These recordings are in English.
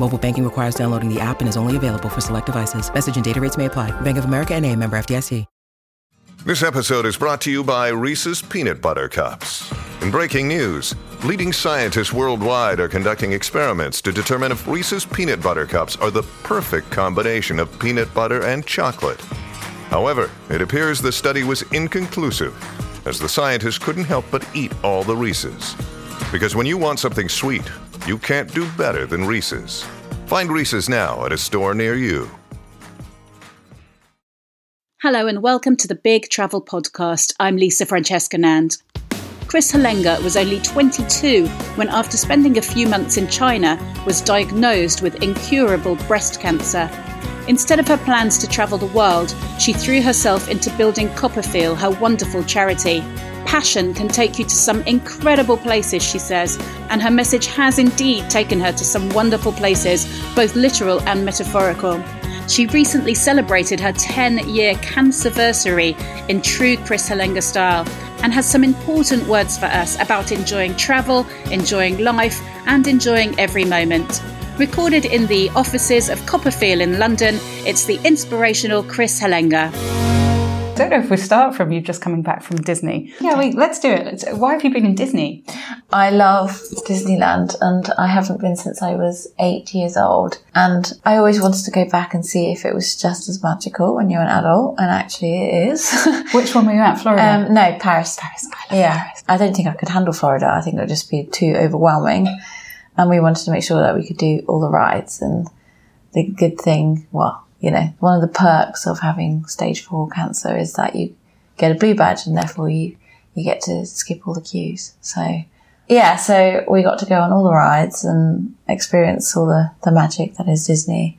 Mobile banking requires downloading the app and is only available for select devices. Message and data rates may apply. Bank of America and a member FDIC. This episode is brought to you by Reese's Peanut Butter Cups. In breaking news, leading scientists worldwide are conducting experiments to determine if Reese's Peanut Butter Cups are the perfect combination of peanut butter and chocolate. However, it appears the study was inconclusive, as the scientists couldn't help but eat all the Reese's. Because when you want something sweet, you can't do better than Reese's. Find Reese's now at a store near you. Hello and welcome to the Big Travel Podcast. I'm Lisa Francesca Nand. Kris Hallenga was only 22 when, after spending a few months in China, was diagnosed with incurable breast cancer. Instead of her plans to travel the world, she threw herself into building Coppa Feel, her wonderful charity. Passion can take you to some incredible places, she says, and her message has indeed taken her to some wonderful places, both literal and metaphorical. She recently celebrated her 10 year cancerversary in true Kris Hallenga style and has some important words for us about enjoying travel, enjoying life, and enjoying every moment. Recorded in the offices of Coppa Feel in London, it's the inspirational Kris Hallenga. I don't know if we start from you just coming back from Disney. Yeah, wait, let's do it. Let's, why have you been in Disney? I love Disneyland and I haven't been since I was eight years old. And I always wanted to go back and see if it was just as magical when you're an adult. And actually it is. Which one were you at? Florida? Um, no, Paris. Paris. I yeah. Paris. I don't think I could handle Florida. I think it would just be too overwhelming. And we wanted to make sure that we could do all the rides. And the good thing, well, you know, one of the perks of having stage four cancer is that you get a blue badge and therefore you, you get to skip all the queues. So yeah, so we got to go on all the rides and experience all the, the magic that is Disney.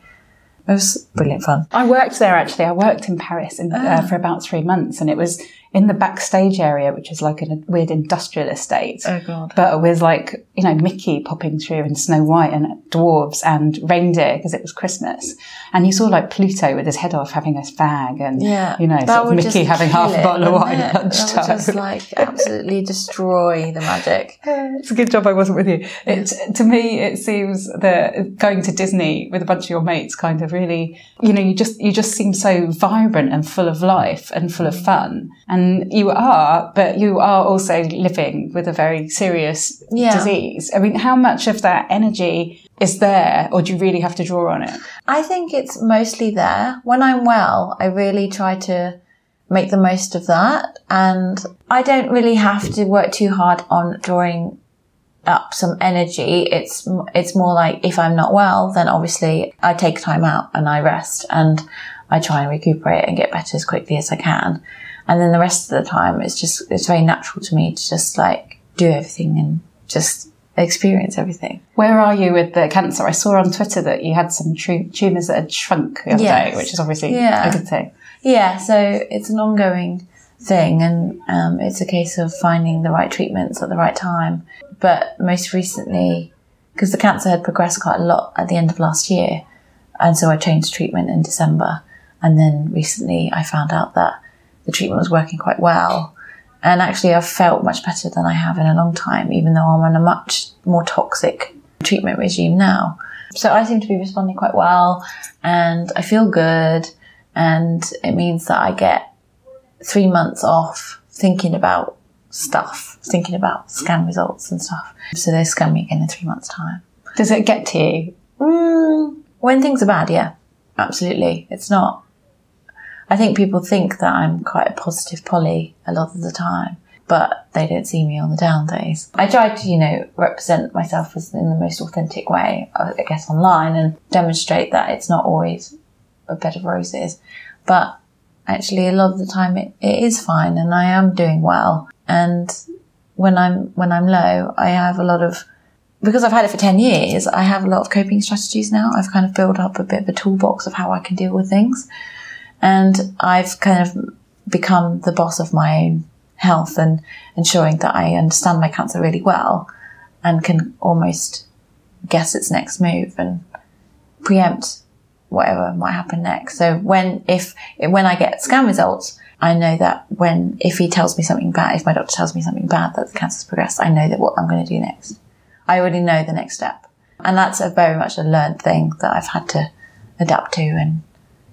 It was brilliant fun. I worked there actually. I worked in Paris in, uh, for about three months and it was in the backstage area, which is like a weird industrial estate. Oh god! But with like you know Mickey popping through and Snow White and dwarves and reindeer because it was Christmas, and you saw like Pluto with his head off having a fag and Yeah, you know sort of Mickey having half a bottle of wine at That would lunchtime. just like absolutely destroy the magic. It's a good job I wasn't with you. It, to me, it seems that going to Disney with a bunch of your mates kind of really, you know, you just you just seem so vibrant and full of life and full of fun, and you are, but you are also living with a very serious Yeah. disease. I mean, how much of that energy is there, or do you really have to draw on it? I think it's mostly there. When I'm well, I really try to make the most of that. And I don't really have to work too hard on drawing up some energy. It's, it's more like if I'm not well, then obviously I take time out and I rest and I try and recuperate and get better as quickly as I can. And then the rest of the time, it's just, it's very natural to me to just like do everything and just experience everything. Where are you with the cancer? I saw on Twitter that you had some tu- tumours that had shrunk the other Yes. day, which is obviously Yeah. a good thing. Yeah, so it's an ongoing thing, and um, it's a case of finding the right treatments at the right time. But most recently, because the cancer had progressed quite a lot at the end of last year, and so I changed treatment in December. And then recently, I found out that the treatment was working quite well. And actually, I've felt much better than I have in a long time, even though I'm on a much more toxic treatment regime now. So I seem to be responding quite well, and I feel good and it means that I get three months off thinking about stuff, thinking about scan results and stuff. So they scan me again in three months' time. Does it get to you? Mm, when things are bad, yeah, absolutely. It's not. I think people think that I'm quite a positive Polly a lot of the time, but they don't see me on the down days. I try to, you know, represent myself as in the most authentic way, uh, I guess, online and demonstrate that it's not always a bed of roses. But actually, a lot of the time, it, it is fine, and I am doing well. And when I'm when I'm low, I have a lot of because I've had it for 10 years, I have a lot of coping strategies now. I've kind of built up a bit of a toolbox of how I can deal with things. And I've kind of become the boss of my own health and ensuring that I understand my cancer really well and can almost guess its next move and preempt whatever might happen next. So when, if, when I get scan results, I know that when, if he tells me something bad, if my doctor tells me something bad that the cancer's progressed, I know that what I'm going to do next. I already know the next step. And that's a very much a learned thing that I've had to adapt to and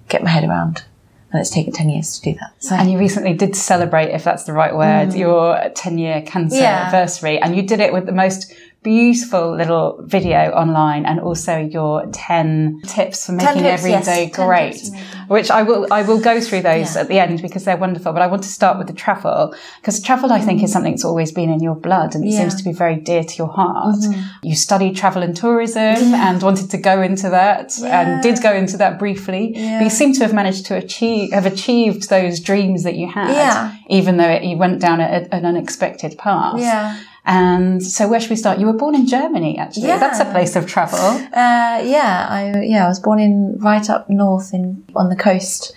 get my head around. And it's taken 10 years to do that. So. And you recently did celebrate, if that's the right word, mm. your 10 year cancer yeah. anniversary. And you did it with the most beautiful little video online and also your 10 tips for making tips, every yes. day great which I will I will go through those yeah. at the end because they're wonderful but I want to start with the travel because travel I think is something that's always been in your blood and it yeah. seems to be very dear to your heart mm-hmm. you studied travel and tourism yeah. and wanted to go into that and did go into that briefly but you seem to have managed to achieve have achieved those dreams that you had even though it, you went down a, an unexpected path yeah and so where should we start? You were born in Germany, actually. Yeah. That's a place of travel. Uh, yeah, I, yeah, I was born in right up north in, on the coast.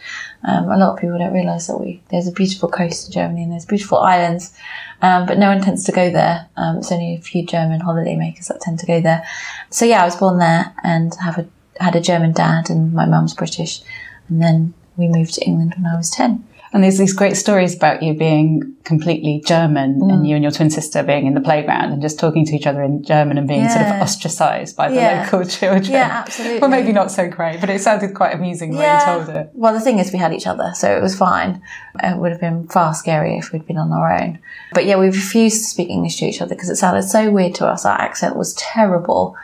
Um, a lot of people don't realise that we, there's a beautiful coast in Germany and there's beautiful islands. Um, but no one tends to go there. Um, it's only a few German holidaymakers that tend to go there. So yeah, I was born there and have a, had a German dad and my mum's British. And then we moved to England when I was 10. And there's these great stories about you being completely German mm. and you and your twin sister being in the playground and just talking to each other in German and being yeah. sort of ostracized by the yeah. local children. Yeah, absolutely. Well, maybe not so great, but it sounded quite amusing yeah. when you told it. Well, the thing is, we had each other, so it was fine. It would have been far scarier if we'd been on our own. But yeah, we refused to speak English to each other because it sounded so weird to us. Our accent was terrible.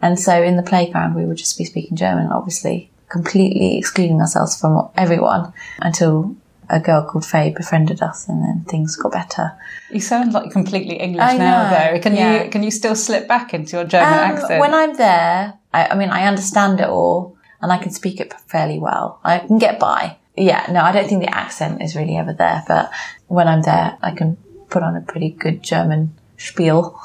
And so in the playground, we would just be speaking German, obviously completely excluding ourselves from everyone until a girl called Faye befriended us, and then things got better. You sound like completely English now, though. Can yeah. you can you still slip back into your German um, accent? When I'm there, I, I, mean, I understand it all, and I can speak it fairly well. I can get by. Yeah, no, I don't think the accent is really ever there, but when I'm there, I can put on a pretty good German spiel.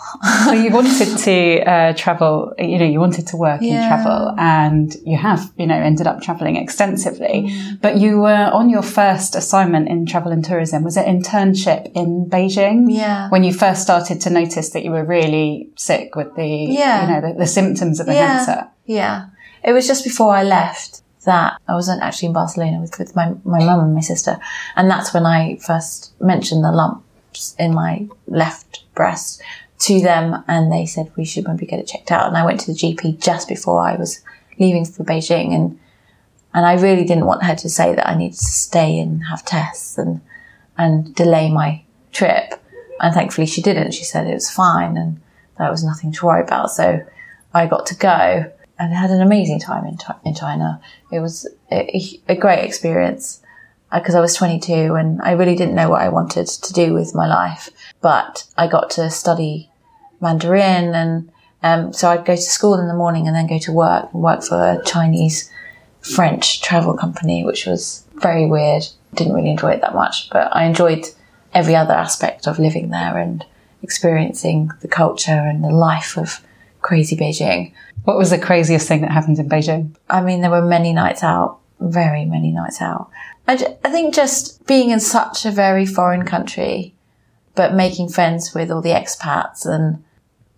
so you wanted to uh, travel, you know, you wanted to work yeah. in travel and you have, you know, ended up traveling extensively. Mm. But you were on your first assignment in travel and tourism. Was it internship in Beijing? Yeah. When you first started to notice that you were really sick with the, yeah. you know, the, the symptoms of the yeah. cancer? Yeah. It was just before I left that I wasn't actually in Barcelona with, with my, my mum and my sister. And that's when I first mentioned the lumps in my left breast to them and they said we should maybe get it checked out. And I went to the GP just before I was leaving for Beijing and and I really didn't want her to say that I needed to stay and have tests and and delay my trip. And thankfully she didn't. She said it was fine and that was nothing to worry about. So I got to go and had an amazing time in, in China. It was a, a great experience because uh, I was 22 and I really didn't know what I wanted to do with my life. But I got to study Mandarin and um, so I'd go to school in the morning and then go to work and work for a Chinese French travel company, which was very weird. Didn't really enjoy it that much, but I enjoyed every other aspect of living there and experiencing the culture and the life of crazy Beijing. What was the craziest thing that happened in Beijing? I mean, there were many nights out, very many nights out. I, j- I think just being in such a very foreign country, but making friends with all the expats and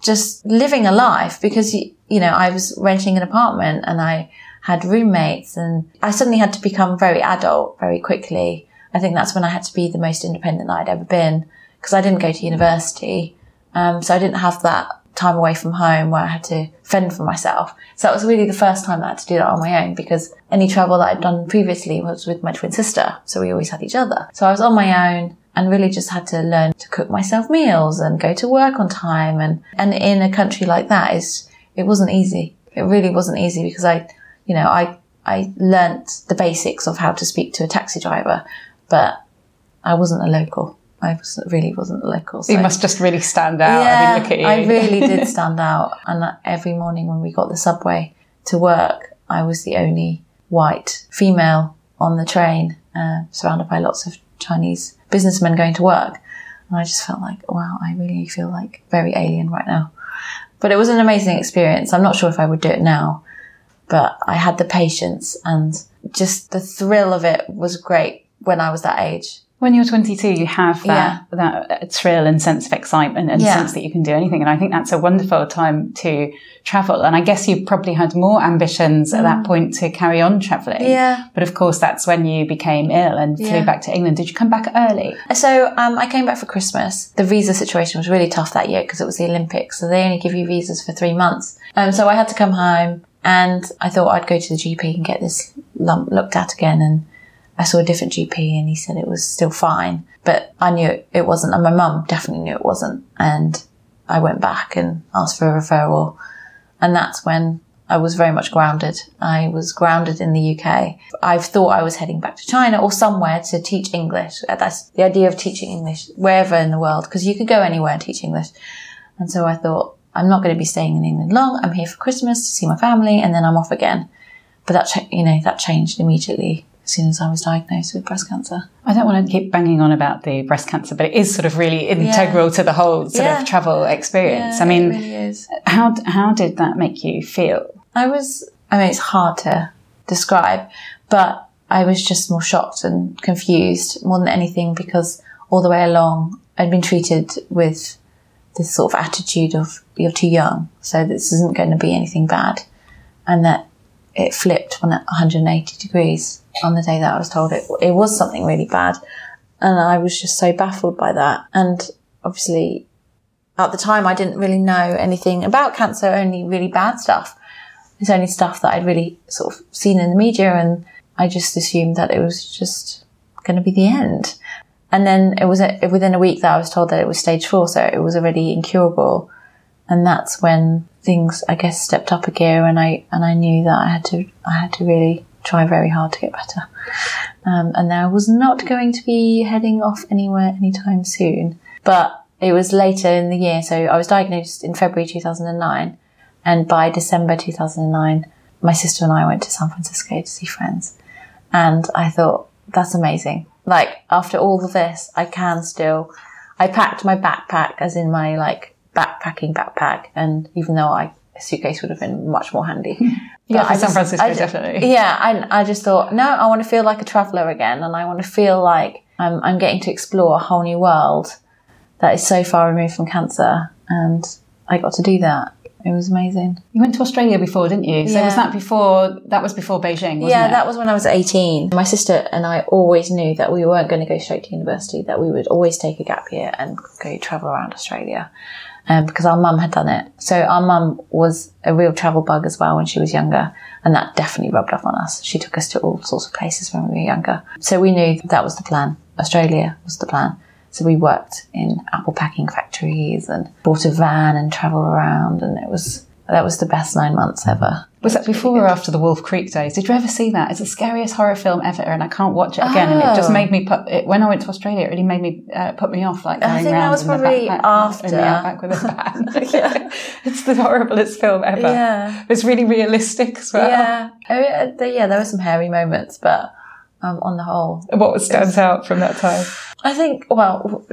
just living a life because, you, you know, I was renting an apartment and I had roommates and I suddenly had to become very adult very quickly. I think that's when I had to be the most independent I'd ever been because I didn't go to university. Um, so I didn't have that time away from home where I had to fend for myself. So that was really the first time that I had to do that on my own because any travel that I'd done previously was with my twin sister. So we always had each other. So I was on my own and really just had to learn to cook myself meals and go to work on time. And, and in a country like that is, it wasn't easy. It really wasn't easy because I, you know, I, I learnt the basics of how to speak to a taxi driver, but I wasn't a local. I was, really wasn't the local. So. You must just really stand out. Yeah, I, mean, look at you. I really did stand out. And every morning when we got the subway to work, I was the only white female on the train, uh, surrounded by lots of Chinese businessmen going to work. And I just felt like, wow, I really feel like very alien right now. But it was an amazing experience. I'm not sure if I would do it now. but I had the patience and just the thrill of it was great when I was that age. When you're 22, you have that, that thrill and sense of excitement and Yeah. sense that you can do anything. And I think that's a wonderful time to travel. And I guess you probably had more ambitions at that point to carry on traveling. Mm. Yeah. But of course, that's when you became ill and flew Yeah. back to England. Did you come back early? So um, I came back for Christmas. The visa situation was really tough that year because it was the Olympics, so they only give you visas for three months. Um, so I had to come home, and I thought I'd go to the GP and get this lump looked at again. And I saw a different GP, and he said it was still fine, but I knew it wasn't, and my mum definitely knew it wasn't. And I went back and asked for a referral, and that's when I was very much grounded. I was grounded in the UK. I thought I was heading back to China or somewhere to teach English. That's the idea of teaching English wherever in the world, because you could go anywhere and teach English. And so I thought, I'm not going to be staying in England long. I'm here for Christmas to see my family and then I'm off again. But that, you know, that changed immediately as soon as I was diagnosed with breast cancer. I don't want to keep banging on about the breast cancer, but it is sort of really integral to the whole sort Yeah. of travel experience. I it mean, really is. how, how did that make you feel? I was, I mean, it's hard to describe, but I was just more shocked and confused more than anything because all the way along I'd been treated with this sort of attitude of you're too young, so this isn't going to be anything bad. And that it flipped when at 180 degrees on the day that I was told it, it was something really bad. And I was just so baffled by that. And obviously at the time I didn't really know anything about cancer, only really bad stuff. It's only stuff that I'd really sort of seen in the media and I just assumed that it was just going to be the end. And then it was a, within a week that I was told that it was stage four, so it was already incurable. And that's when things, I guess, stepped up a gear and I, and I knew that I had to, I had to really try very hard to get better. Um, and I was not going to be heading off anywhere anytime soon. But it was later in the year, so I was diagnosed in February 2009. And by December 2009, my sister and I went to San Francisco to see friends. And I thought, that's amazing. Like, after all of this, I can still, I packed my backpack as in my like backpacking backpack. And even though I, a suitcase would have been much more handy. Yeah, for I San just- Francisco, I definitely. Yeah, I, I just thought, no, I want to feel like a traveller again, and I want to feel like I'm, I'm getting to explore a whole new world that is so far removed from cancer, and I got to do that. It was amazing. You went to Australia before, didn't you? So Yeah. was that before? That was before Beijing, wasn't yeah, it? that was when I was 18. My sister and I always knew that we weren't going to go straight to university, that we would always take a gap year and go travel around Australia. Um, because our mum had done it. So our mum was a real travel bug as well when she was younger. And that definitely rubbed off on us. She took us to all sorts of places when we were younger. So we knew that was the plan. Australia was the plan. So we worked in apple packing factories and bought a van and travelled around. And it was, that was the best nine months ever. Was that before or after the Wolf Creek days? Did you ever see that? It's the scariest horror film ever, and I can't watch it again. And it just Oh. made me put. It, when I went to Australia, it really made me uh, put me off. Like I going think that was probably backpack, after. in the outback with a van. it's the horriblest film ever. Yeah. it's really realistic as well. Yeah, I there- yeah, there were some hairy moments, but um, on the whole, What stands out from that time? I think well,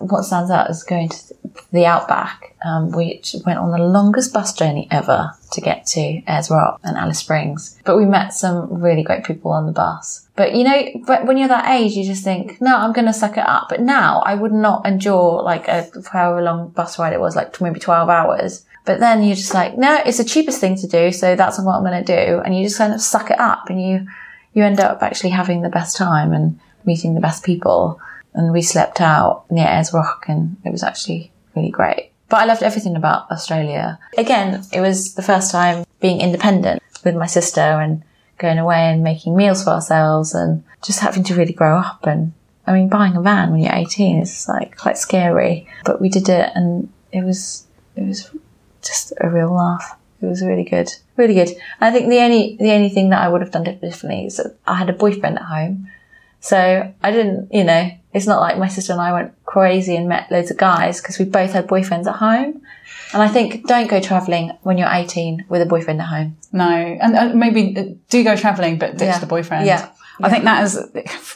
what stands out is going to the outback, um, which went on the longest bus journey ever to get to Ayers Rock and Alice Springs. But we met some really great people on the bus. But you know, but when you're that age, you just think, no, I'm going to suck it up. But now I would not endure like a however long bus ride it was, like maybe 12 hours. But then you're just like, no, it's the cheapest thing to do. So that's what I'm going to do. And you just kind of suck it up and you, you end up actually having the best time and meeting the best people. And we slept out near Ayers and it was actually really great. But I loved everything about Australia. Again, it was the first time being independent with my sister and going away and making meals for ourselves and just having to really grow up. And I mean, buying a van when you're 18 is like quite scary, but we did it and it was, it was just a real laugh. It was really good, really good. I think the only the only thing that I would have done differently is that I had a boyfriend at home, so I didn't, you know, it's not like my sister and I went crazy and met loads of guys because we both had boyfriends at home. And I think don't go travelling when you're 18 with a boyfriend at home. No, and, and maybe uh, do go travelling, but ditch Yeah. the boyfriend. Yeah. I think that is,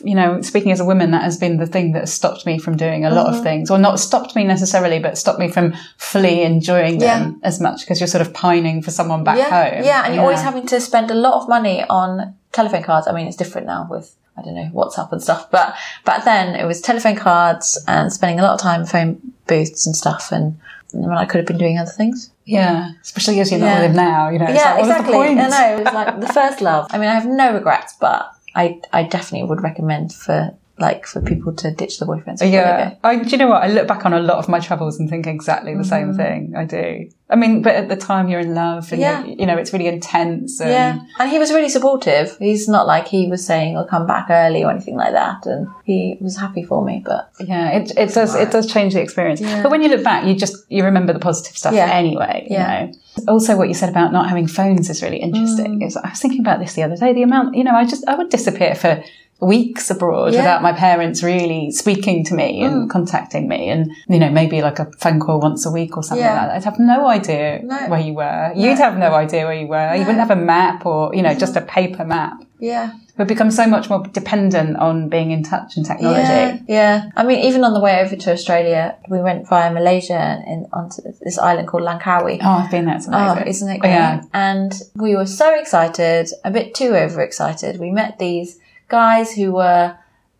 you know, speaking as a woman, that has been the thing that has stopped me from doing a lot Mm-hmm. of things, or not stopped me necessarily, but stopped me from fully enjoying them as much because you're sort of pining for someone back yeah, home. yeah, and you're always having to spend a lot of money on telephone cards. I mean, it's different now with I don't know WhatsApp and stuff, but back then it was telephone cards and spending a lot of time in phone booths and stuff, and when I could have been doing other things. Yeah, especially as you're not Yeah. with him now, you know. Yeah, like, what was the exactly. point? I know it was like the first love. I mean, I have no regrets, but I I definitely would recommend for like for people to ditch the boyfriends. Yeah. I, do you know what? I look back on a lot of my travels and think exactly the same thing. I do. I mean, but at the time you're in love and, Yeah. you you know, it's really intense. And, Yeah, and he was really supportive. He's not like he was saying, "I'll come back early" or anything like that, and he was happy for me. But Yeah, it, it does it does change the experience. But when you look back, you just you remember the positive stuff Yeah. anyway. You Yeah. know. Also, what you said about not having phones is really interesting. Mm. I was thinking about this the other day. The amount, you know, I just I would disappear for weeks abroad Yeah. Mm. without my parents really speaking to me and contacting me, and you know maybe like a phone call once a week or something Yeah. like that. I'd have no idea No. where you were. You'd have no idea where you were. You wouldn't have a map or you know just a paper map. yeah, We've become so much more dependent on being in touch and technology. yeah, yeah. I mean, even on the way over to Australia, we went via Malaysia and onto this island called Langkawi. Oh, I've been there. It's Oh, isn't it great? Yeah. And we were so excited, a bit too overexcited. We met these guys who were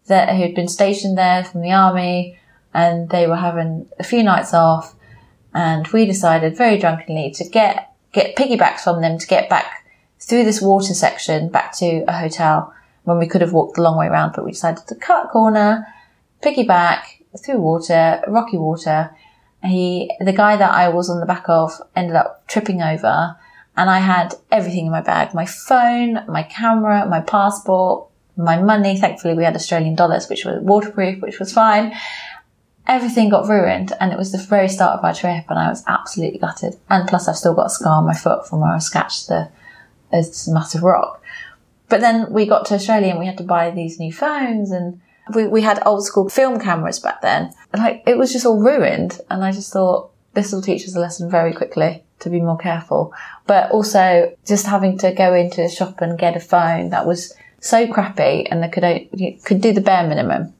that who'd been stationed there from the army, and they were having a few nights off. And we decided very drunkenly to get get piggybacks from them to get back through this water section back to a hotel when we could have walked the long way around, but we decided to cut corner, piggyback through water, rocky water. He, the guy that I was on the back of ended up tripping over and I had everything in my bag. My phone, my camera, my passport, my money. Thankfully we had Australian dollars, which were waterproof, which was fine. Everything got ruined and it was the very start of our trip and I was absolutely gutted. And plus I've still got a scar on my foot from where I scratched the, this massive rock. But then we got to Australia and we had to buy these new phones and we, we had old school film cameras back then. And like, it was just all ruined. And I just thought, this will teach us a lesson very quickly to be more careful. But also just having to go into a shop and get a phone that was so crappy and they could, o- could do the bare minimum.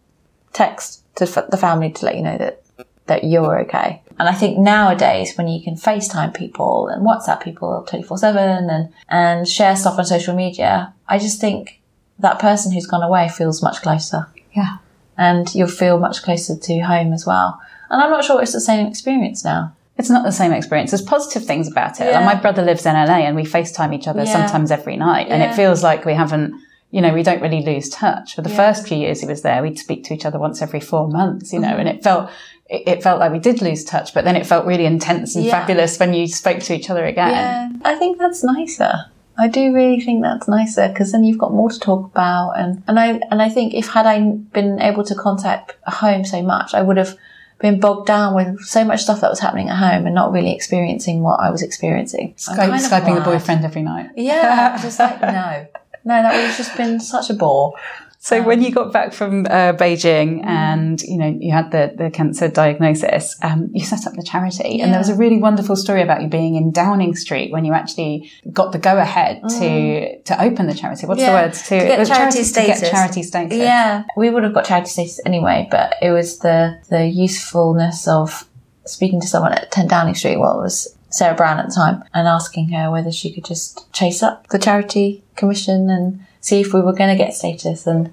Text to f- the family to let you know that, that you're okay. And I think nowadays when you can FaceTime people and WhatsApp people 24 seven and, and share stuff on social media, I just think that person who's gone away feels much closer Yeah. and you'll feel much closer to home as well. And I'm not sure it's the same experience now. It's not the same experience. There's positive things about it. Yeah. Like my brother lives in LA and we FaceTime each other Yeah. sometimes every night. And it feels like we haven't, you know, we don't really lose touch. For the first few years he was there, we'd speak to each other once every four months, you know, Mm-hmm. and it felt, it, it felt like we did lose touch, but then it felt really intense and Yeah. fabulous when you spoke to each other again. Yeah, I think that's nicer. I do really think that's nicer because then you've got more to talk about, and and I and I think if had I been able to contact home so much, I would have been bogged down with so much stuff that was happening at home and not really experiencing what I was experiencing. Skype, kind of Skyping the boyfriend every night. Yeah, just like no, no, that would have just been such a bore. So when you got back from uh, Beijing and you know you had the, the cancer diagnosis, um, you set up the charity, and there was a really wonderful story about you being in Downing Street when you actually got the go ahead to to open the charity. What's Yeah, the words to get uh, charity to status. get charity status. Yeah, we would have got charity status anyway, but it was the the usefulness of speaking to someone at 10 Downing Street, well, it was Sarah Brown at the time, and asking her whether she could just chase up the charity commission and see if we were going to get status. And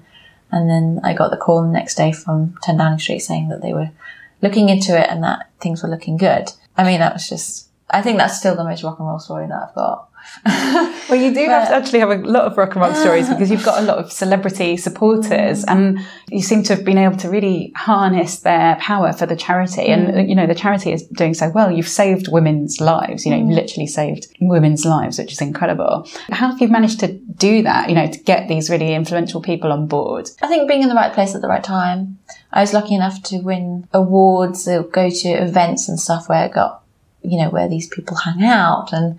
and then I got the call the next day from 10 Downing Street saying that they were looking into it and that things were looking good. I mean, that was just, I think that's still the most rock and roll story that I've got. Well, you do have to actually have a lot of rock and roll stories because you've got a lot of celebrity supporters, mm. and you seem to have been able to really harness their power for the charity. And mm. you know, the charity is doing so well. You've saved women's lives. You know, you've mm. literally saved women's lives, which is incredible. How have you managed to do that? You know, to get these really influential people on board. I think being in the right place at the right time. I was lucky enough to win awards, go to events and stuff where I got, you know, where these people hang out and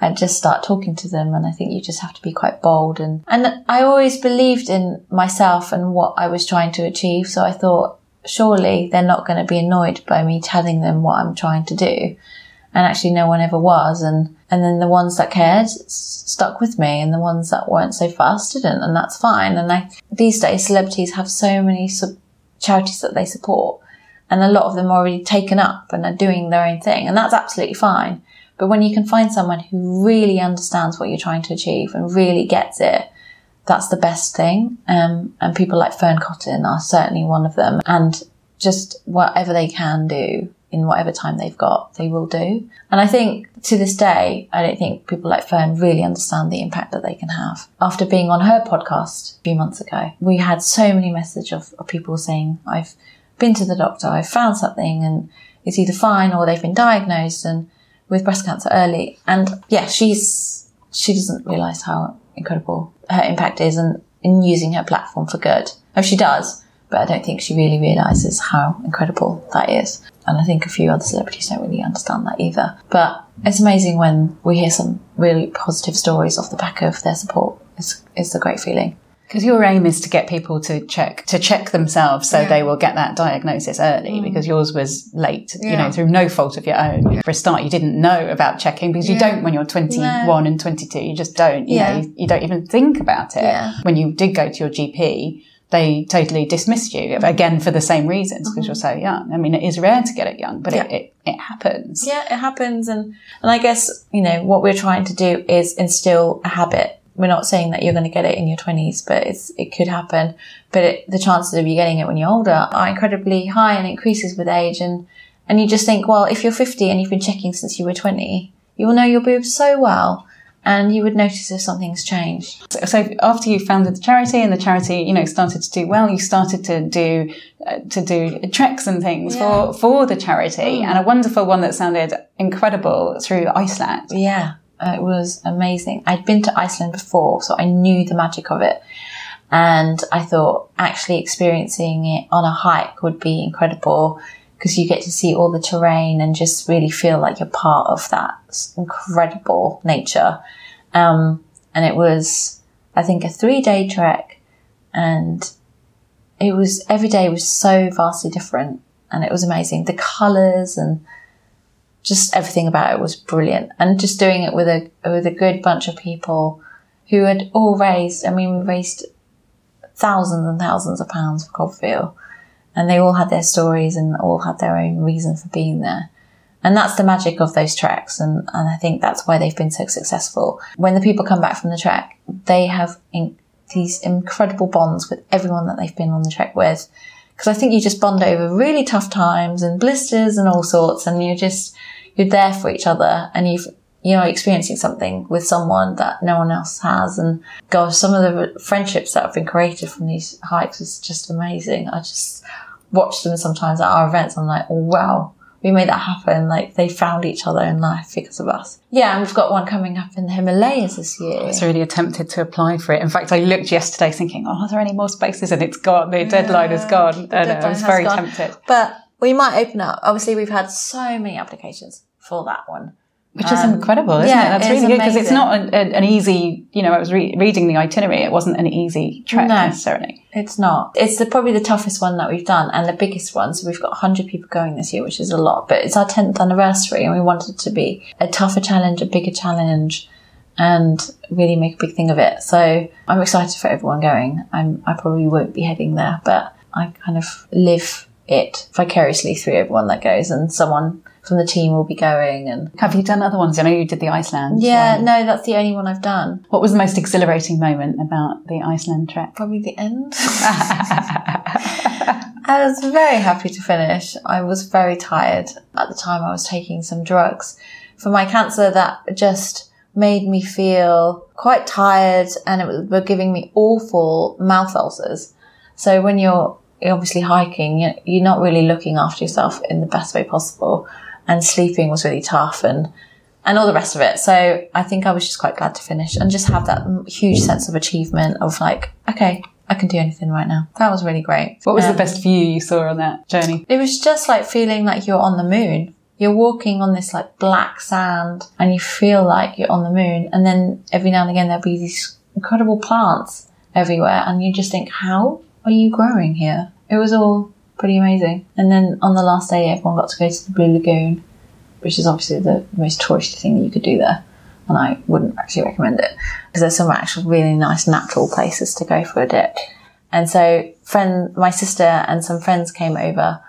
I just start talking to them. And I think you just have to be quite bold. And, and I always believed in myself and what I was trying to achieve. So I thought, surely they're not going to be annoyed by me telling them what I'm trying to do. and actually no one ever was. And, and then the ones that cared s- stuck with me and the ones that weren't so fast didn't. And that's fine. And I, these days celebrities have so many sub- charities that they support and a lot of them are already taken up and are doing their own thing. And that's absolutely fine. But when you can find someone who really understands what you're trying to achieve and really gets it, that's the best thing. Um, and people like Fearne Cotton are certainly one of them. And just whatever they can do in whatever time they've got, they will do. And I think to this day, I don't think people like Fern really understand the impact that they can have. After being on her podcast a few months ago, we had so many messages of, of people saying, I've been to the doctor, I've found something and it's either fine or they've been diagnosed and with breast cancer early. And yeah, she's, she doesn't realize how incredible her impact is and in using her platform for good. Oh, she does, but I don't think she really realizes how incredible that is. And I think a few other celebrities don't really understand that either. But it's amazing when we hear some really positive stories off the back of their support. It's, it's a great feeling. Because your aim is to get people to check to check themselves so Yeah. they will get that diagnosis early mm. because yours was late, you know, through no fault of your own. For a start, you didn't know about checking because you Yeah. don't when you're 21 and 22. You just don't, you Yeah. know, you, you don't even think about it. Yeah. When you did go to your GP, they totally dismissed you mm. again for the same reasons because you're mm-hmm. so young. I mean, it is rare to get it young, but it, it, it happens. Yeah, it happens. And, and I guess, you know, what we're trying to do is instill a habit. We're not saying that you're going to get it in your 20s, but it's, it could happen. But it, the chances of you getting it when you're older are incredibly high and increases with age. And, and you just think, well, if you're 50 and you've been checking since you were 20, you will know your boobs so well. And you would notice if something's changed. So, so after you founded the charity and the charity, you know, started to do well, you started to do uh, to do treks and things Yeah. Mm. for for the charity, and a wonderful one that sounded incredible through Iceland. Yeah, it was amazing. I'd been to Iceland before, so I knew the magic of it. And I thought actually experiencing it on a hike would be incredible because you get to see all the terrain and just really feel like you're part of that incredible nature. Um, and it was, I think, a three day trek and it was, every day was so vastly different and it was amazing. The colours and just everything about it was brilliant. And just doing it with a with a good bunch of people who had all raised. I mean, we raised thousands and thousands of pounds for Coppa Feel, and they all had their stories and all had their own reason for being there. And that's the magic of those treks, and, and I think that's why they've been so successful. When the people come back from the trek, they have in, these incredible bonds with everyone that they've been on the trek with. Because I think you just bond over really tough times and blisters and all sorts, and you're just you're there for each other, and you've you know experiencing something with someone that no one else has. And gosh, some of the friendships that have been created from these hikes is just amazing. I just watch them sometimes at our events. I'm like, oh, wow, we made that happen. Like they found each other in life because of us. Yeah, and we've got one coming up in the Himalayas this year. I was really attempted to apply for it. In fact, I looked yesterday thinking, "Oh, are there any more spaces?" And it's gone. The deadline is gone. And I was very gone. tempted, But we might open up. Obviously, we've had so many applications for that one. Which is um, incredible, isn't yeah, it? That's really good because it's not an, an, an easy. You know, I was re- reading the itinerary. It wasn't an easy trek No. necessarily. It's not. It's the, probably the toughest one that we've done and the biggest one. So we've got 100 people going this year, which is a lot. But it's our 10th anniversary and we wanted it to be a tougher challenge, a bigger challenge, and really make a big thing of it. So I'm excited for everyone going. I'm, I probably won't be heading there, but I kind of live it vicariously through everyone that goes and someone from the team will be going and Have you done other ones? I know you did the Iceland. yeah, one. no, that's the only one I've done. What was the most exhilarating moment about the Iceland trek? Probably the end. I was very happy to finish. I was very tired. At the time, I was taking some drugs for my cancer that just made me feel quite tired and it was, were giving me awful mouth ulcers. So when you're obviously hiking, you- you're not really looking after yourself in the best way possible. And sleeping was really tough and, and all the rest of it. So I think I was just quite glad to finish and just have that mm, huge sense of achievement of like, okay, I can do anything right now. That was really great. What was Um, the best view you saw on that journey? it was just like feeling like you're on the moon. You're walking on this like black sand and you feel like you're on the moon. And then every now and again there'll be these incredible plants everywhere and you just think, how are you growing here? It was all pretty amazing. And then on the last day, everyone got to go to the Blue Lagoon, which is obviously the most touristy thing that you could do there. And I wouldn't actually recommend it because there's some actual really nice natural places to go for a dip. And so friend, my sister and some friends came over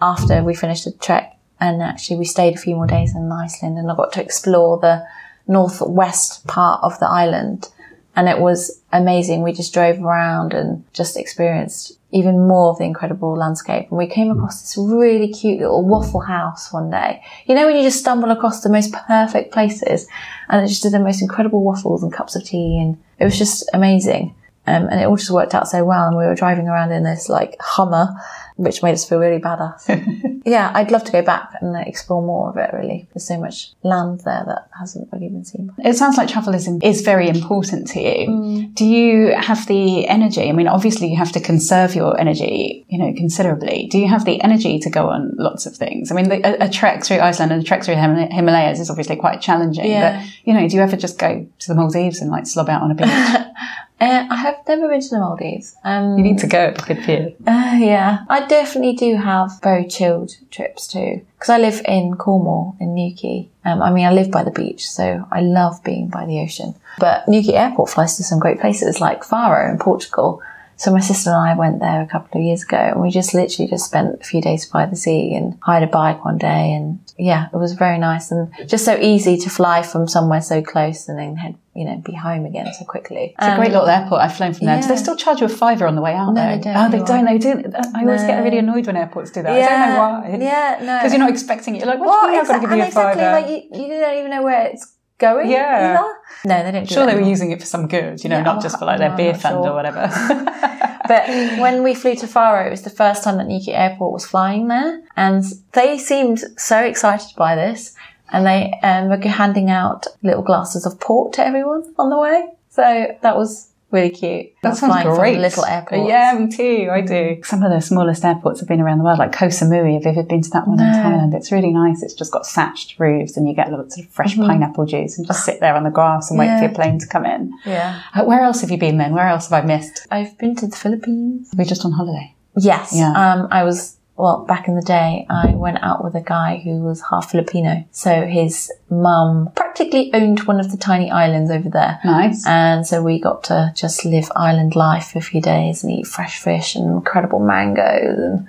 after we finished the trek and actually we stayed a few more days in Iceland and I got to explore the northwest part of the island and it was amazing. We just drove around and just experienced even more of the incredible landscape. And we came across this really cute little waffle house one day. You know, when you just stumble across the most perfect places and it just did the most incredible waffles and cups of tea and it was just amazing. Um, and it all just worked out so well. And we were driving around in this like Hummer which made us feel really badass. yeah, I'd love to go back and explore more of it. Really, there's so much land there that hasn't really been seen. It sounds like travel is is very important to you. Mm. Do you have the energy? I mean, obviously you have to conserve your energy, you know, considerably. Do you have the energy to go on lots of things? I mean, the, a, a, trek through Iceland and a trek through the Himalayas is obviously quite challenging. Yeah. But you know, do you ever just go to the Maldives and like slob out on a beach? Uh, I have never been to the Maldives. Um, you need to go. Good for you. Uh, yeah, I definitely do have very chilled trips too. Because I live in Cornwall, in Newquay. Um, I mean, I live by the beach, so I love being by the ocean. But Newquay Airport flies to some great places like Faro in Portugal. So my sister and I went there a couple of years ago and we just literally just spent a few days by the sea and hired a bike one day and yeah, it was very nice and just so easy to fly from somewhere so close and then head, you know, be home again so quickly. It's um, a great little airport. I've flown from there. Yeah. Do they still charge you a fiver on the way out? No, though? they don't. Oh, they don't. They do. I always no. get really annoyed when airports do that. Yeah. I don't know why. Yeah, no. Because you're not expecting it. You're like, what well, do you mean I've got to give you a exactly, fiver? Like you, you don't even know where it's going. Yeah. Either. No, they don't. Do sure, they were using it for some good, you know, yeah, not just for like their beer fund sure. or whatever. but when we flew to Faro, it was the first time that Newquay Airport was flying there, and they seemed so excited by this, and they um, were handing out little glasses of port to everyone on the way. So that was really cute. That sounds great. little airport. Yeah, me too. I do. Some of the smallest airports have been around the world, like Koh Samui. Have you ever been to that one no. in Thailand? It's really nice. It's just got thatched roofs, and you get lots of fresh mm-hmm. pineapple juice, and just sit there on the grass and wait for your plane to come in. Yeah. Uh, where else have you been then? Where else have I missed? I've been to the Philippines. We're we just on holiday? Yes. Yeah. Um, I was well, back in the day, I went out with a guy who was half Filipino. So his mum practically owned one of the tiny islands over there. Nice. And so we got to just live island life for a few days and eat fresh fish and incredible mangoes and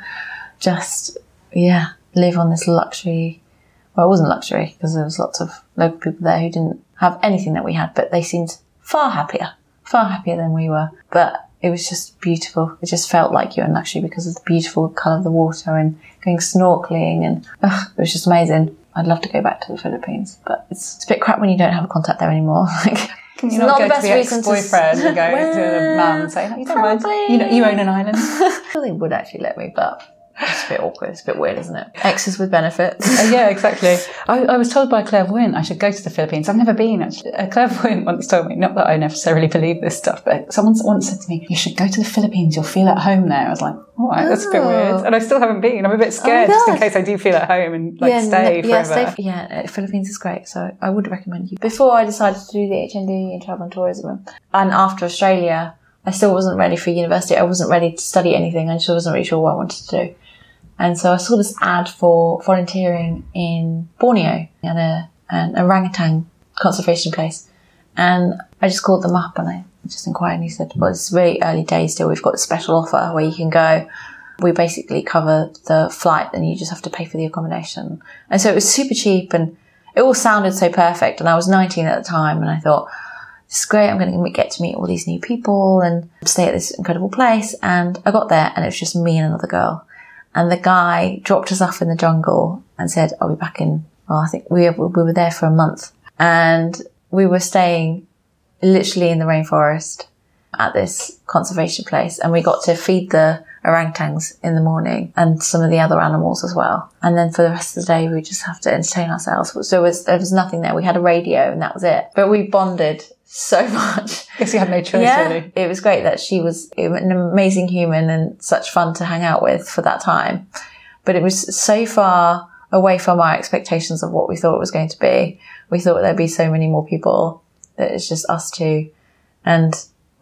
just, yeah, live on this luxury. Well, it wasn't luxury because there was lots of local people there who didn't have anything that we had, but they seemed far happier, far happier than we were. But it was just beautiful. It just felt like you're in luxury because of the beautiful colour of the water and going snorkeling and ugh, it was just amazing. I'd love to go back to the Philippines, but it's, it's a bit crap when you don't have a contact there anymore. like, Can you not, not go to the ex-boyfriend to... and go well, to the mum and say, oh, you don't mind, you know, you own an island? they would actually let me, but it's a bit awkward. It's a bit weird, isn't it? Exes with benefits. uh, yeah, exactly. I, I, was told by a clairvoyant I should go to the Philippines. I've never been. Actually. A clairvoyant once told me, not that I necessarily believe this stuff, but someone once said to me, "You should go to the Philippines. You'll feel at home there." I was like, "All right, oh. that's a bit weird," oh. and I still haven't been. I'm a bit scared oh just in case I do feel at home and like yeah, stay no, forever. Yeah, stay, yeah, uh, Philippines is great, so I would recommend you. Before I decided to do the HND in travel and tourism, and after Australia. I still wasn't ready for university. I wasn't ready to study anything. I just wasn't really sure what I wanted to do. And so I saw this ad for volunteering in Borneo at a, uh, an orangutan conservation place. And I just called them up and I just inquired and he said, well, it's very early days still. We've got a special offer where you can go. We basically cover the flight and you just have to pay for the accommodation. And so it was super cheap and it all sounded so perfect. And I was 19 at the time and I thought, this is great. I'm going to get to meet all these new people and stay at this incredible place. And I got there and it was just me and another girl. And the guy dropped us off in the jungle and said, I'll be back in, well, I think we, we were there for a month. And we were staying literally in the rainforest at this conservation place. And we got to feed the orangutans in the morning and some of the other animals as well. And then for the rest of the day, we just have to entertain ourselves. So was, there was nothing there. We had a radio and that was it. But we bonded so much. Guess you had no choice, yeah, really. It was great that she was an amazing human and such fun to hang out with for that time. But it was so far away from our expectations of what we thought it was going to be. We thought there'd be so many more people that it's just us two. And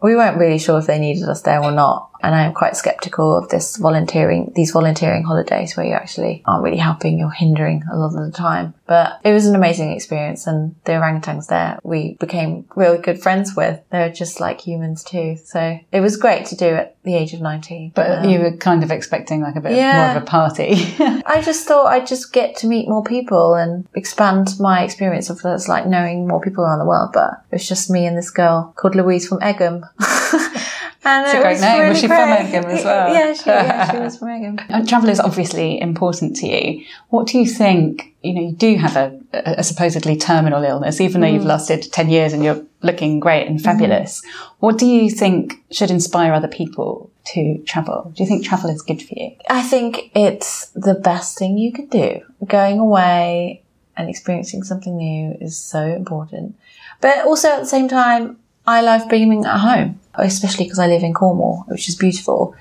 we weren't really sure if they needed us there or not. And I am quite skeptical of this volunteering, these volunteering holidays where you actually aren't really helping, you're hindering a lot of the time. But it was an amazing experience and the orangutans there we became really good friends with. They're just like humans too. So it was great to do at the age of 19. But um, you were kind of expecting like a bit yeah, more of a party. I just thought I'd just get to meet more people and expand my experience of this, like knowing more people around the world. But it was just me and this girl called Louise from Egham. And it's a great name. Really was she great. from Egham as well? yeah, she, yeah, she was from Egham. Travel is obviously important to you. What do you think? You know, you do have a, a supposedly terminal illness, even though you've mm. lasted 10 years and you're looking great and fabulous. Mm. What do you think should inspire other people to travel? Do you think travel is good for you? I think it's the best thing you can do. Going away and experiencing something new is so important. But also at the same time, I love being at home, especially because I live in Cornwall, which is beautiful.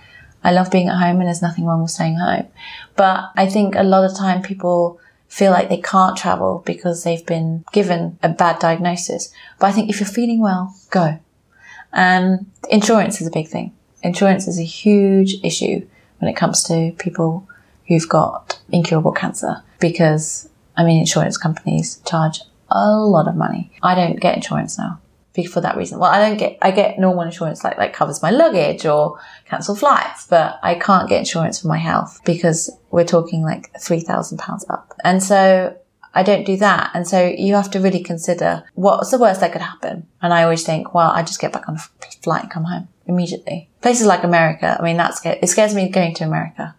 I love being at home and there's nothing wrong with staying home. But I think a lot of time people feel like they can't travel because they've been given a bad diagnosis. But I think if you're feeling well, go. And insurance is a big thing. Insurance is a huge issue when it comes to people who've got incurable cancer because, I mean, insurance companies charge a lot of money. I don't get insurance now for that reason. Well, I don't get, I get normal insurance like, like covers my luggage or cancel flights, but I can't get insurance for my health because we're talking like £3,000 up. And so I don't do that. And so you have to really consider what's the worst that could happen. And I always think, well, I just get back on a flight and come home immediately. Places like America, I mean, that's, it scares me going to America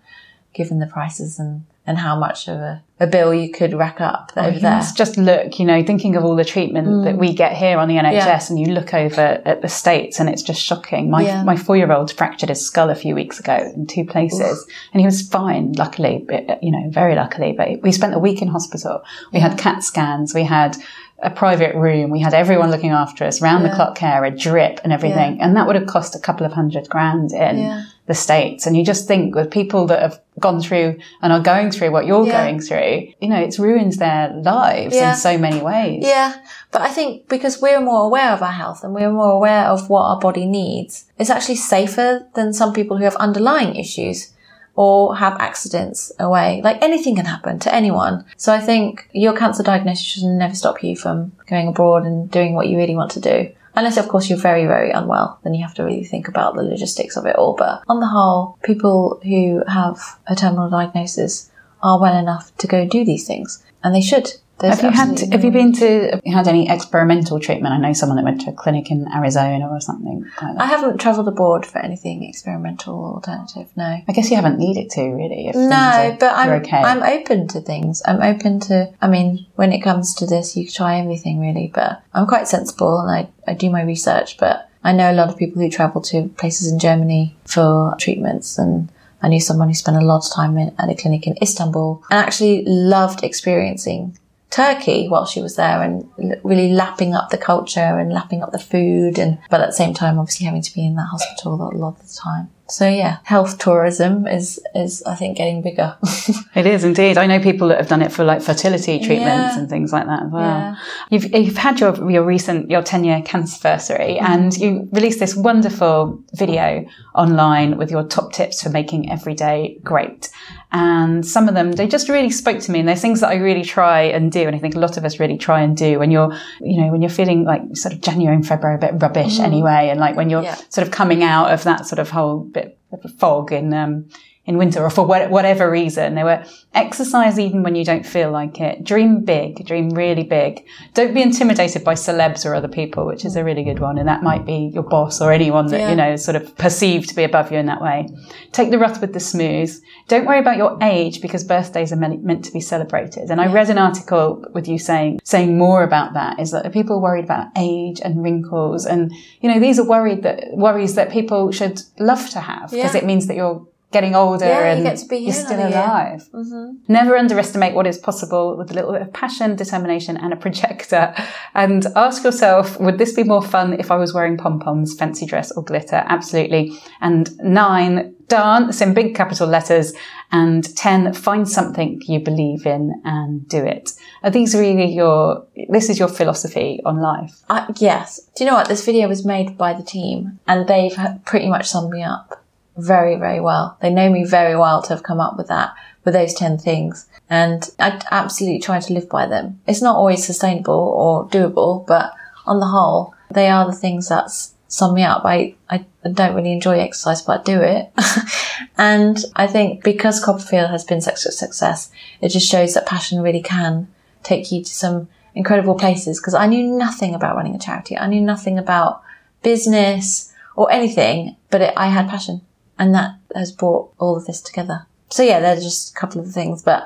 given the prices and and how much of a, a bill you could rack up oh, over there. Just look, you know, thinking of all the treatment mm. that we get here on the NHS yeah. and you look over at the States and it's just shocking. My, yeah. my four year old fractured his skull a few weeks ago in two places Oof. and he was fine, luckily, but, you know, very luckily, but we spent a week in hospital. We yeah. had CAT scans. We had a private room. We had everyone looking after us, round the clock care, a drip and everything. And that would have cost a couple of hundred grand in the States. And you just think with people that have gone through and are going through what you're yeah. going through, you know, it's ruined their lives yeah. in so many ways. Yeah. But I think because we're more aware of our health and we're more aware of what our body needs, it's actually safer than some people who have underlying issues or have accidents away. Like anything can happen to anyone. So I think your cancer diagnosis should never stop you from going abroad and doing what you really want to do. Unless, of course, you're very, very unwell, then you have to really think about the logistics of it all. But on the whole, people who have a terminal diagnosis are well enough to go do these things, and they should. There's have you had? Have you been to? Have you had any experimental treatment? I know someone that went to a clinic in Arizona or something like. I haven't travelled abroad for anything experimental or alternative. No. I guess you haven't needed to really. no, but I'm okay. I'm open to things. I'm open to. I mean, when it comes to this, you try everything really. But I'm quite sensible and I I do my research. But I know a lot of people who travel to places in Germany for treatments and. I knew someone who spent a lot of time in, at a clinic in Istanbul and actually loved experiencing Turkey while she was there and really lapping up the culture and lapping up the food and but at the same time obviously having to be in that hospital a lot of the time. So yeah, health tourism is is I think getting bigger. it is indeed. I know people that have done it for like fertility treatments yeah. and things like that as well. Yeah. You've you've had your your recent your ten year cancerversary mm. and you released this wonderful video online with your top tips for making every day great. And some of them, they just really spoke to me and they're things that I really try and do. And I think a lot of us really try and do when you're, you know, when you're feeling like sort of January and February a bit rubbish mm. anyway. And like when you're yeah. sort of coming out of that sort of whole bit of fog in, um, in winter or for whatever reason. They were exercise even when you don't feel like it. Dream big, dream really big. Don't be intimidated by celebs or other people, which is a really good one. And that might be your boss or anyone that, yeah. you know, is sort of perceived to be above you in that way. Take the rough with the smooth. Don't worry about your age because birthdays are meant to be celebrated. And I read an article with you saying, saying more about that is that people are worried about age and wrinkles. And, you know, these are worried that worries that people should love to have because yeah. it means that you're getting older yeah, and you get to be you're still alive. Mm-hmm. Never underestimate what is possible with a little bit of passion, determination, and a projector. And ask yourself, would this be more fun if I was wearing pom poms, fancy dress, or glitter? Absolutely. And nine, dance in big capital letters. And 10, find something you believe in and do it. Are these really your, this is your philosophy on life? Uh, yes. Do you know what? This video was made by the team and they've pretty much summed me up very, very well. They know me very well to have come up with that, with those 10 things. And I absolutely try to live by them. It's not always sustainable or doable, but on the whole, they are the things that sum me up. I, I don't really enjoy exercise, but I do it. and I think because Coppa Feel has been such a success, it just shows that passion really can take you to some incredible places. Because I knew nothing about running a charity. I knew nothing about business or anything, but it, I had passion and that has brought all of this together. So yeah, they're just a couple of things, but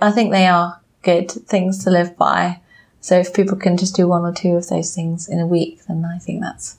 I think they are good things to live by. So if people can just do one or two of those things in a week, then I think that's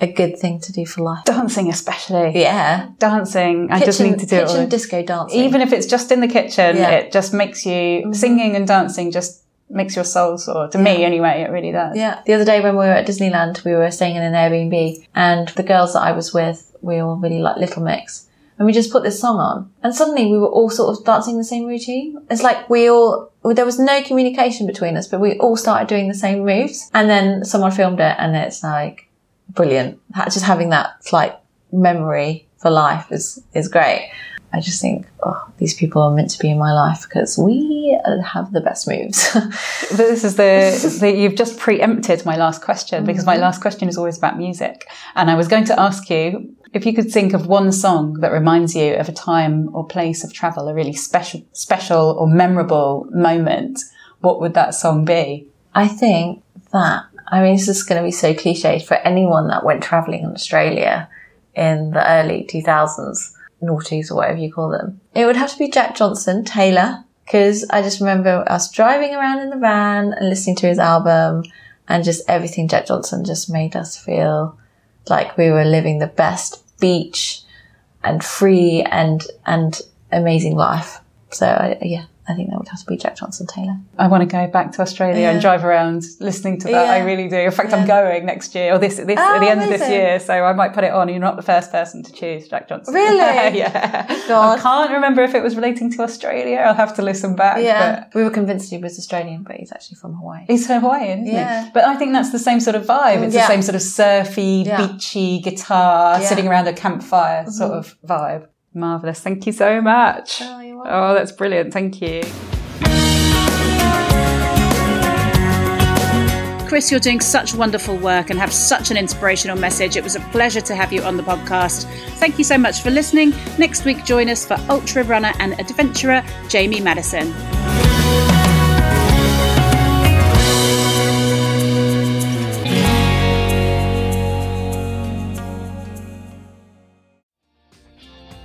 a good thing to do for life. Dancing, especially. Yeah. Dancing. Kitchen, I just need to do kitchen it. disco dancing. Even if it's just in the kitchen, Yeah. it just makes you Mm-hmm. singing and dancing just makes your soul soar. To me, anyway, it really does. Yeah. The other day when we were at Disneyland, we were staying in an Airbnb and the girls that I was with, we all really like Little Mix. And we just put this song on and suddenly we were all sort of dancing the same routine. It's like we all, there was no communication between us, but we all started doing the same moves. And then someone filmed it and it's like brilliant. Just having that like memory for life is, is great. I just think, oh, these people are meant to be in my life because we have the best moves. But this is the, the you've just preempted my last question because Mm-hmm. my last question is always about music. And I was going to ask you if you could think of one song that reminds you of a time or place of travel, a really special, special or memorable moment. What would that song be? I think that, I mean, this is going to be so cliched for anyone that went traveling in Australia in the early 2000s, noughties or whatever you call them. It would have to be Jack Johnson, Taylor, because I just remember us driving around in the van and listening to his album and just everything Jack Johnson just made us feel like we were living the best beach and free and, and amazing life. So I, yeah, I think that would have to be Jack Johnson, Taylor. I want to go back to Australia and drive around listening to that. Yeah. I really do. In fact, I'm going next year or this, this Oh, at the end of this year. So I might put it on. You're not the first person to choose Jack Johnson. Really? yeah. God. I can't remember if it was relating to Australia. I'll have to listen back. Yeah, But we were convinced he was Australian, but he's actually from Hawaii. He's Hawaiian, Yeah. he? But I think that's the same sort of vibe. It's Yeah. the same sort of surfy, Yeah. beachy guitar, Yeah. Mm-hmm. sitting around a campfire sort of vibe. Marvelous. Thank you so much. Oh, Oh, that's brilliant. Thank you. Kris, you're doing such wonderful work and have such an inspirational message. It was a pleasure to have you on the podcast. Thank you so much for listening. Next week, join us for ultra runner and adventurer Jamie Madison.